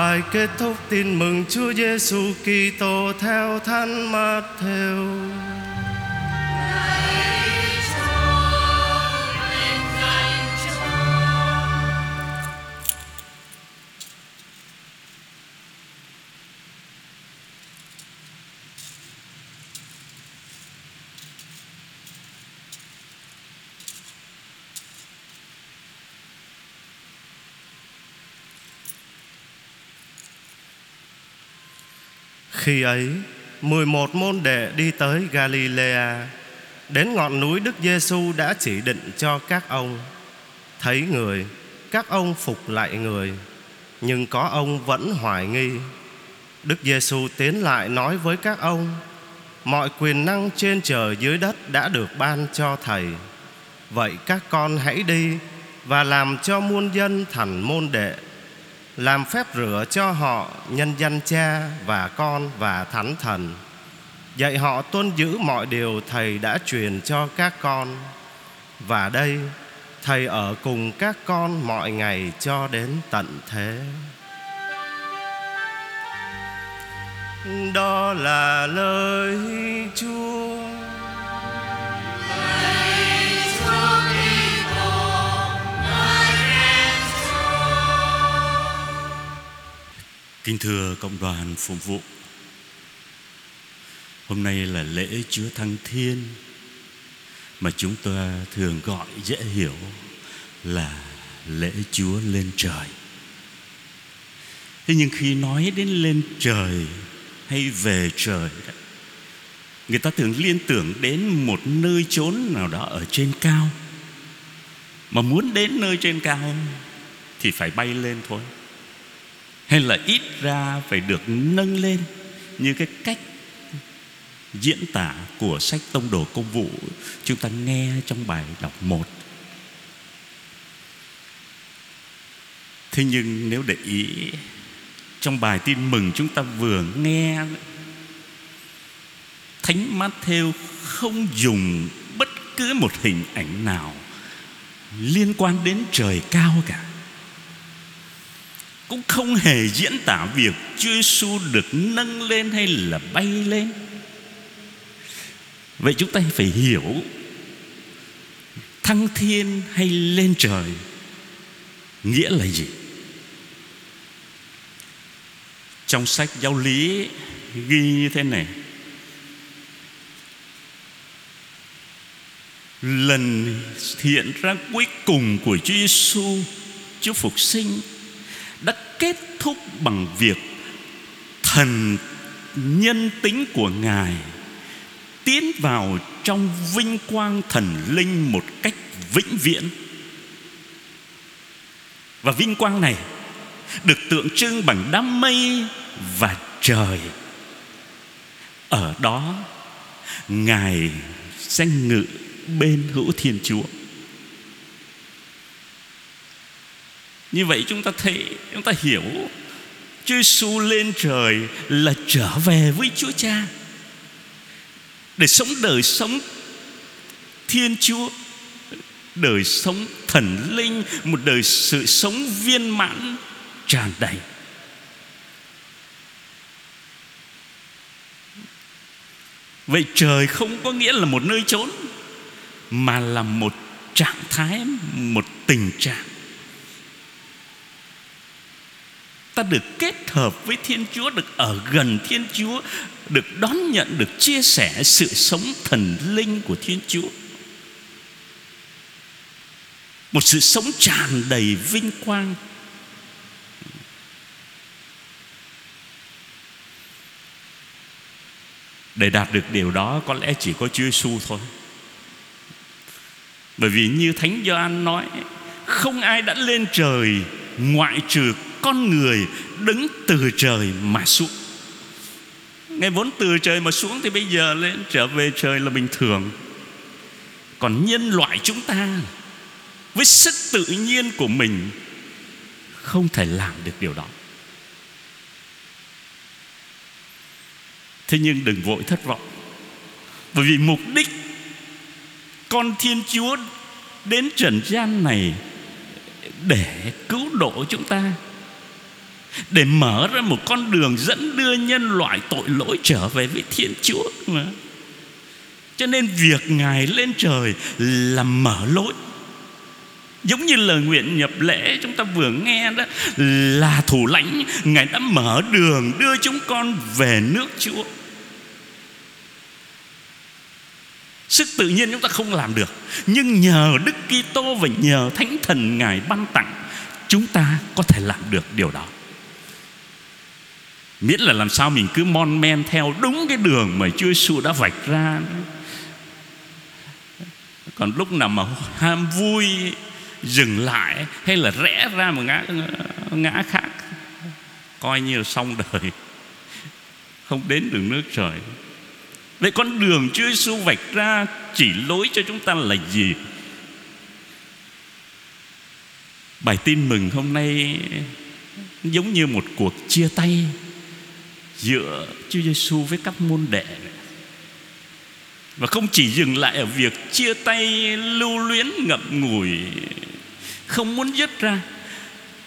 Bài kết thúc tin mừng Chúa Giêsu Kitô theo Thánh Matthew. Khi ấy, 11 môn đệ đi tới Galilea, đến ngọn núi Đức Giêsu đã chỉ định cho các ông. Thấy người, các ông phục lại người, nhưng có ông vẫn hoài nghi. Đức Giêsu tiến lại nói với các ông: Mọi quyền năng trên trời dưới đất đã được ban cho thầy. Vậy các con hãy đi và làm cho muôn dân thành môn đệ làm phép rửa cho họ nhân danh cha và con và thánh thần. Dạy họ tuân giữ mọi điều thầy đã truyền cho các con. Và đây, thầy ở cùng các con mọi ngày cho đến tận thế. Đó là lời chúa Kính thưa cộng đoàn phục vụ. Hôm nay là lễ Chúa Thăng Thiên Mà chúng ta thường gọi dễ hiểu là lễ Chúa lên trời. Thế nhưng khi nói đến lên trời hay về trời đó, Người ta thường liên tưởng đến một nơi chốn nào đó ở trên cao. Mà muốn đến nơi trên cao thì phải bay lên thôi hay là ít ra phải được nâng lên như cái cách diễn tả của sách tông đồ công vụ? Chúng ta nghe trong bài đọc một. Thế nhưng nếu để ý, trong bài tin mừng chúng ta vừa nghe, thánh Matthew không dùng bất cứ một hình ảnh nào liên quan đến trời cao cả cũng không hề diễn tả việc Chúa Giêsu được nâng lên hay là bay lên. Vậy chúng ta phải hiểu, thăng thiên hay lên trời nghĩa là gì? Trong sách giáo lý ghi như thế này Lần hiện ra cuối cùng của Chúa Giêsu Chúa phục sinh kết thúc bằng việc thần nhân tính của ngài tiến vào trong vinh quang thần linh một cách vĩnh viễn. Và vinh quang này được tượng trưng bằng đám mây và trời. Ở đó, ngài sẽ ngự bên hữu thiên chúa. Như vậy chúng ta thấy, Chúng ta hiểu Chúa Giêsu lên trời là trở về với Chúa Cha. Để sống đời sống Thiên Chúa, Đời sống thần linh, Một đời sự sống viên mãn, tràn đầy. Vậy trời không có nghĩa là một nơi trốn, Mà là một trạng thái, Một tình trạng. Ta được kết hợp với Thiên Chúa, được ở gần Thiên Chúa, được đón nhận, được chia sẻ sự sống thần linh của Thiên Chúa. Một sự sống tràn đầy vinh quang. Để đạt được điều đó có lẽ chỉ có Chúa Giêsu thôi. Bởi vì như Thánh Gioan nói, không ai đã lên trời ngoại trừ con người đứng từ trời mà xuống. Ngày vốn từ trời mà xuống Thì bây giờ lên trở về trời là bình thường. Còn nhân loại chúng ta Với sức tự nhiên của mình Không thể làm được điều đó. Thế nhưng đừng vội thất vọng, Bởi vì mục đích Con Thiên Chúa Đến trần gian này Để cứu độ chúng ta để mở ra một con đường dẫn đưa nhân loại tội lỗi trở về với Thiên Chúa mà. Cho nên việc Ngài lên trời là mở lối. Giống như lời nguyện nhập lễ chúng ta vừa nghe đó, Là thủ lãnh, Ngài đã mở đường đưa chúng con về nước Chúa. Sức tự nhiên chúng ta không làm được, Nhưng nhờ Đức Kitô và nhờ Thánh Thần Ngài ban tặng, Chúng ta có thể làm được điều đó. Miễn là làm sao mình cứ mon men theo đúng cái đường mà Chúa Giêsu đã vạch ra. Còn lúc nào mà ham vui, dừng lại, hay là rẽ ra một ngã ngã khác, coi như là xong đời. Không đến được nước trời. Vậy con đường Chúa Giêsu vạch ra chỉ lối cho chúng ta là gì? Bài tin mừng hôm nay giống như một cuộc chia tay giữa Chúa Giêsu với các môn đệ và không chỉ dừng lại ở việc chia tay, lưu luyến, ngậm ngùi, không muốn dứt ra,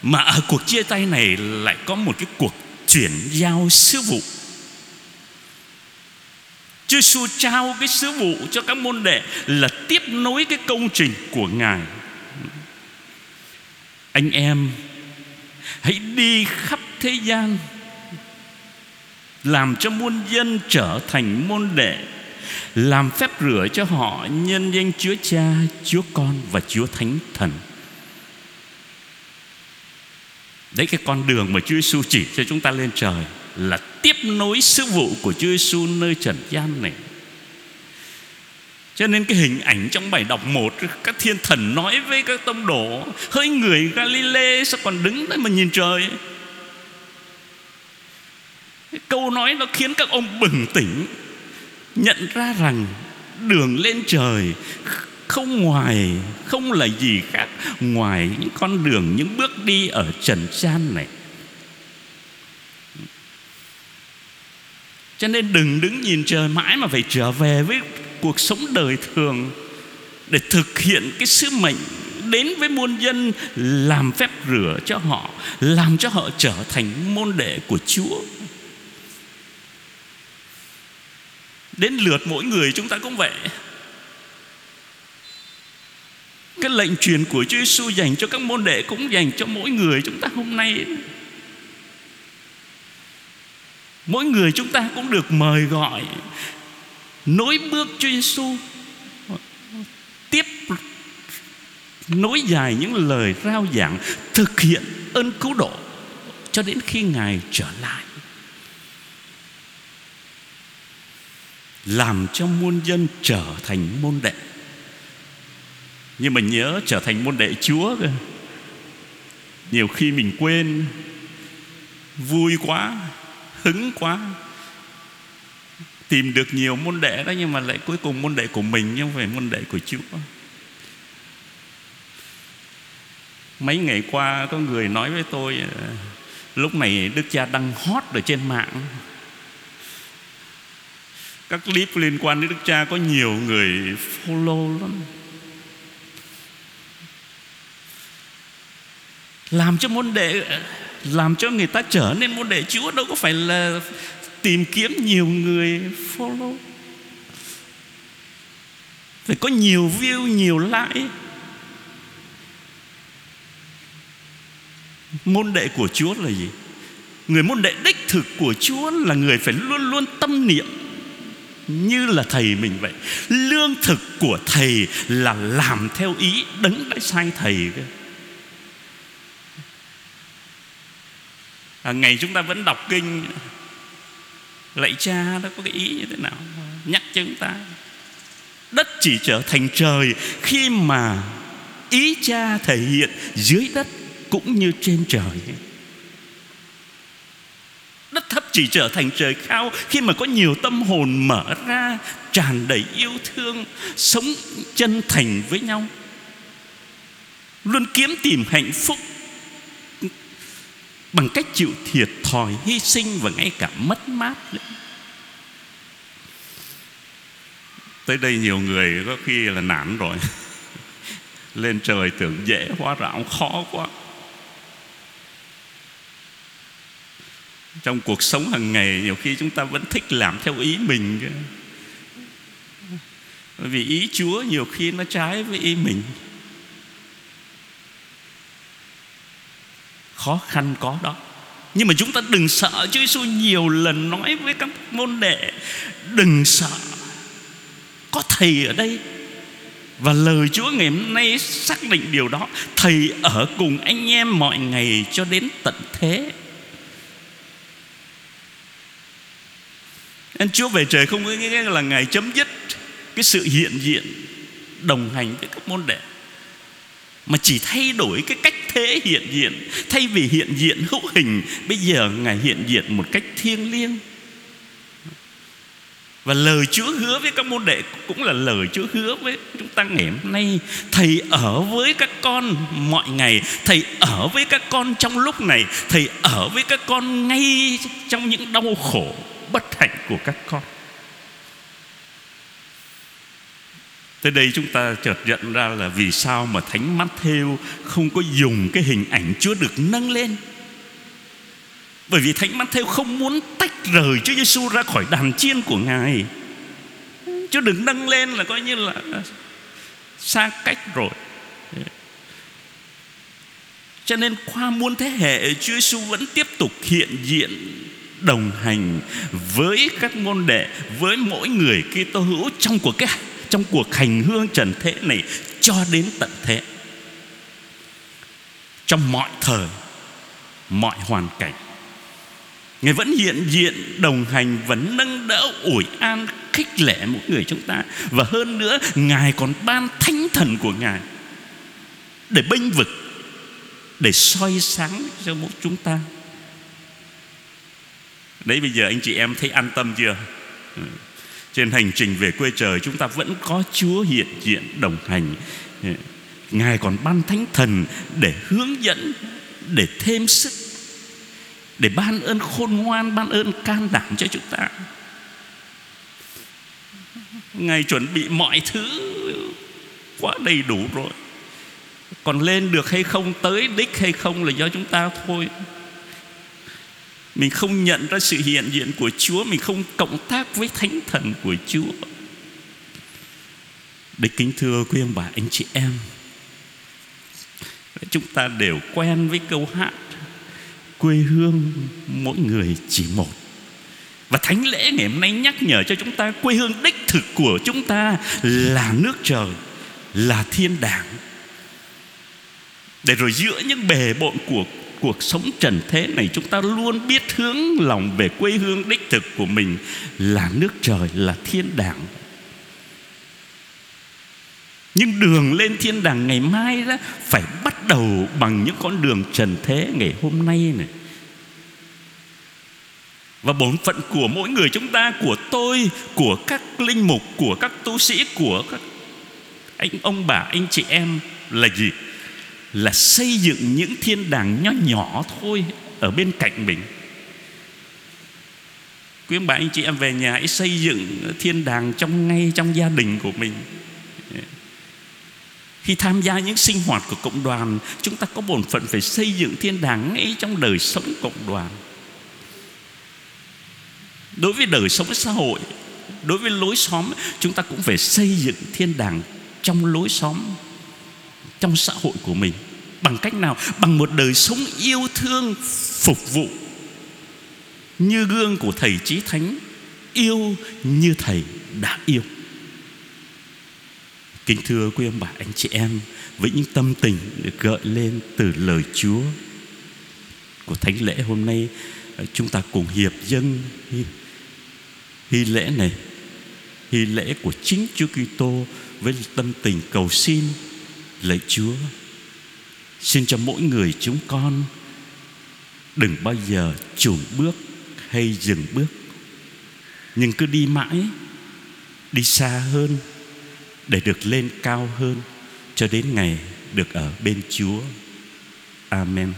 mà ở cuộc chia tay này lại có một cái cuộc chuyển giao sứ vụ Chúa Giêsu trao cái sứ vụ cho các môn đệ là tiếp nối cái công trình của Ngài. Anh em, hãy đi khắp thế gian làm cho muôn dân trở thành môn đệ làm phép rửa cho họ nhân danh Chúa Cha, Chúa Con và Chúa Thánh Thần. Đấy cái con đường mà Chúa Giêsu chỉ cho chúng ta lên trời là tiếp nối sứ vụ của Chúa Giêsu nơi trần gian này. Cho nên cái hình ảnh trong bài đọc một Các thiên thần nói với các tông đồ Hỡi người Galilee Sao còn đứng đấy mà nhìn trời Câu nói nó khiến các ông bừng tỉnh Nhận ra rằng Đường lên trời Không ngoài Không là gì khác Ngoài những con đường Những bước đi ở trần gian này Cho nên đừng đứng nhìn trời mãi mà phải trở về với cuộc sống đời thường để thực hiện cái sứ mệnh đến với muôn dân làm phép rửa cho họ, làm cho họ trở thành môn đệ của Chúa. Đến lượt mỗi người chúng ta cũng vậy. Cái lệnh truyền của Chúa Giêsu dành cho các môn đệ cũng dành cho mỗi người chúng ta hôm nay Mỗi người chúng ta cũng được mời gọi, nối bước Chúa Giêsu tiếp nối dài những lời rao giảng, thực hiện ơn cứu độ cho đến khi ngài trở lại làm cho muôn dân trở thành môn đệ. Nhưng mà nhớ trở thành môn đệ Chúa cơ. Nhiều khi mình quên, vui quá, hứng quá, tìm được nhiều môn đệ đó nhưng mà lại cuối cùng môn đệ của mình nhưng không phải môn đệ của Chúa. Mấy ngày qua có người nói với tôi ờ, lúc này Đức Cha đăng hot ở trên mạng các clip liên quan đến Đức Cha có nhiều người follow lắm. Làm cho môn đệ, làm cho người ta trở nên môn đệ Chúa, đâu có phải là tìm kiếm nhiều người follow. Phải có nhiều view, nhiều like. Môn đệ của Chúa là gì? Người môn đệ đích thực của Chúa là người phải luôn luôn tâm niệm như là thầy mình vậy. Lương thực của thầy là làm theo ý đấng đã sai thầy cơ. À, ngày chúng ta vẫn đọc kinh lạy cha nó có cái ý như thế nào? Nhắc cho chúng ta. Đất chỉ trở thành trời khi mà ý cha thể hiện dưới đất cũng như trên trời chỉ trở thành trời cao khi mà có nhiều tâm hồn mở ra, tràn đầy yêu thương, sống chân thành với nhau. Luôn kiếm tìm hạnh phúc bằng cách chịu thiệt thòi, hy sinh và ngay cả mất mát nữa. tới đây nhiều người có khi là nản rồi. Lên trời tưởng dễ hóa ra khó quá. Trong cuộc sống hàng ngày, nhiều khi chúng ta vẫn thích làm theo ý mình bởi vì ý chúa nhiều khi nó trái với ý mình. Khó khăn có đó. Nhưng mà chúng ta đừng sợ, Chúa Giêsu nhiều lần nói với các môn đệ, đừng sợ. Có thầy ở đây. Và lời Chúa ngày hôm nay xác định điều đó. Thầy ở cùng anh em mọi ngày cho đến tận thế. Nên Chúa về trời không có nghĩa là Ngài chấm dứt Cái sự hiện diện Đồng hành với các môn đệ Mà chỉ thay đổi cái cách thế hiện diện. Thay vì hiện diện hữu hình Bây giờ Ngài hiện diện một cách thiêng liêng. Và lời Chúa hứa với các môn đệ cũng là lời Chúa hứa với chúng ta ngày hôm nay. Thầy ở với các con mọi ngày, thầy ở với các con trong lúc này, thầy ở với các con ngay trong những đau khổ bất hạnh của các con. Tới đây chúng ta chợt nhận ra là vì sao mà Thánh Matthew không có dùng cái hình ảnh Chúa được nâng lên bởi vì Thánh Matthew không muốn tách rời Chúa Giêsu ra khỏi đàn chiên của Ngài. Chúa đừng nâng lên là coi như là xa cách rồi. Cho nên qua muôn thế hệ Chúa Giêsu vẫn tiếp tục hiện diện đồng hành với các môn đệ, với mỗi người Kitô hữu trong cuộc cái, trong cuộc hành hương trần thế này cho đến tận thế. Trong mọi thời, mọi hoàn cảnh, Ngài vẫn hiện diện, đồng hành và nâng đỡ, ủi an, khích lệ mỗi người chúng ta. Và hơn nữa, Ngài còn ban thánh thần của Ngài để bênh vực, để soi sáng cho mỗi chúng ta đấy, bây giờ anh chị em thấy an tâm chưa? Ừ. Trên hành trình về quê trời, chúng ta vẫn có Chúa hiện diện, đồng hành. Ừ. Ngài còn ban thánh thần để hướng dẫn, để thêm sức, để ban ơn khôn ngoan, ban ơn can đảm cho chúng ta. Ngài chuẩn bị mọi thứ quá đầy đủ rồi. Còn lên được hay không, tới đích hay không là do chúng ta thôi mình không nhận ra sự hiện diện của Chúa, Mình không cộng tác với thánh thần của Chúa. Để kính thưa quý ông bà, anh chị em, Chúng ta đều quen với câu hát, quê hương mỗi người chỉ một. Và thánh lễ ngày hôm nay nhắc nhở cho chúng ta, quê hương đích thực của chúng ta là nước trời, là thiên đàng. Để rồi giữa những bề bộn của cuộc sống trần thế này chúng ta luôn biết hướng lòng về quê hương đích thực của mình là nước trời là thiên đàng nhưng đường lên thiên đàng ngày mai đó phải bắt đầu bằng những con đường trần thế ngày hôm nay này. Và bổn phận của mỗi người chúng ta, của tôi, của các linh mục, của các tu sĩ, của các anh ông bà, anh chị em là gì? Là xây dựng những thiên đàng nhỏ nhỏ thôi ở bên cạnh mình. Quý ông bà, anh chị em về nhà hãy xây dựng thiên đàng trong ngay trong gia đình của mình. Khi tham gia những sinh hoạt của cộng đoàn, chúng ta có bổn phận phải xây dựng thiên đàng ngay trong đời sống cộng đoàn. Đối với đời sống xã hội, đối với lối xóm, chúng ta cũng phải xây dựng thiên đàng trong lối xóm trong xã hội của mình. Bằng cách nào? Bằng một đời sống yêu thương phục vụ như gương của thầy chí thánh yêu như thầy đã yêu. Kính thưa quý ông bà anh chị em Với những tâm tình được gợi lên từ lời Chúa Của Thánh lễ hôm nay Chúng ta cùng hiệp dân hy, hy lễ này Hy lễ của chính Chúa Kitô Với tâm tình cầu xin Chúa Xin cho mỗi người chúng con Đừng bao giờ chùn bước hay dừng bước, Nhưng cứ đi mãi, Đi xa hơn để được lên cao hơn cho đến ngày được ở bên Chúa. Amen.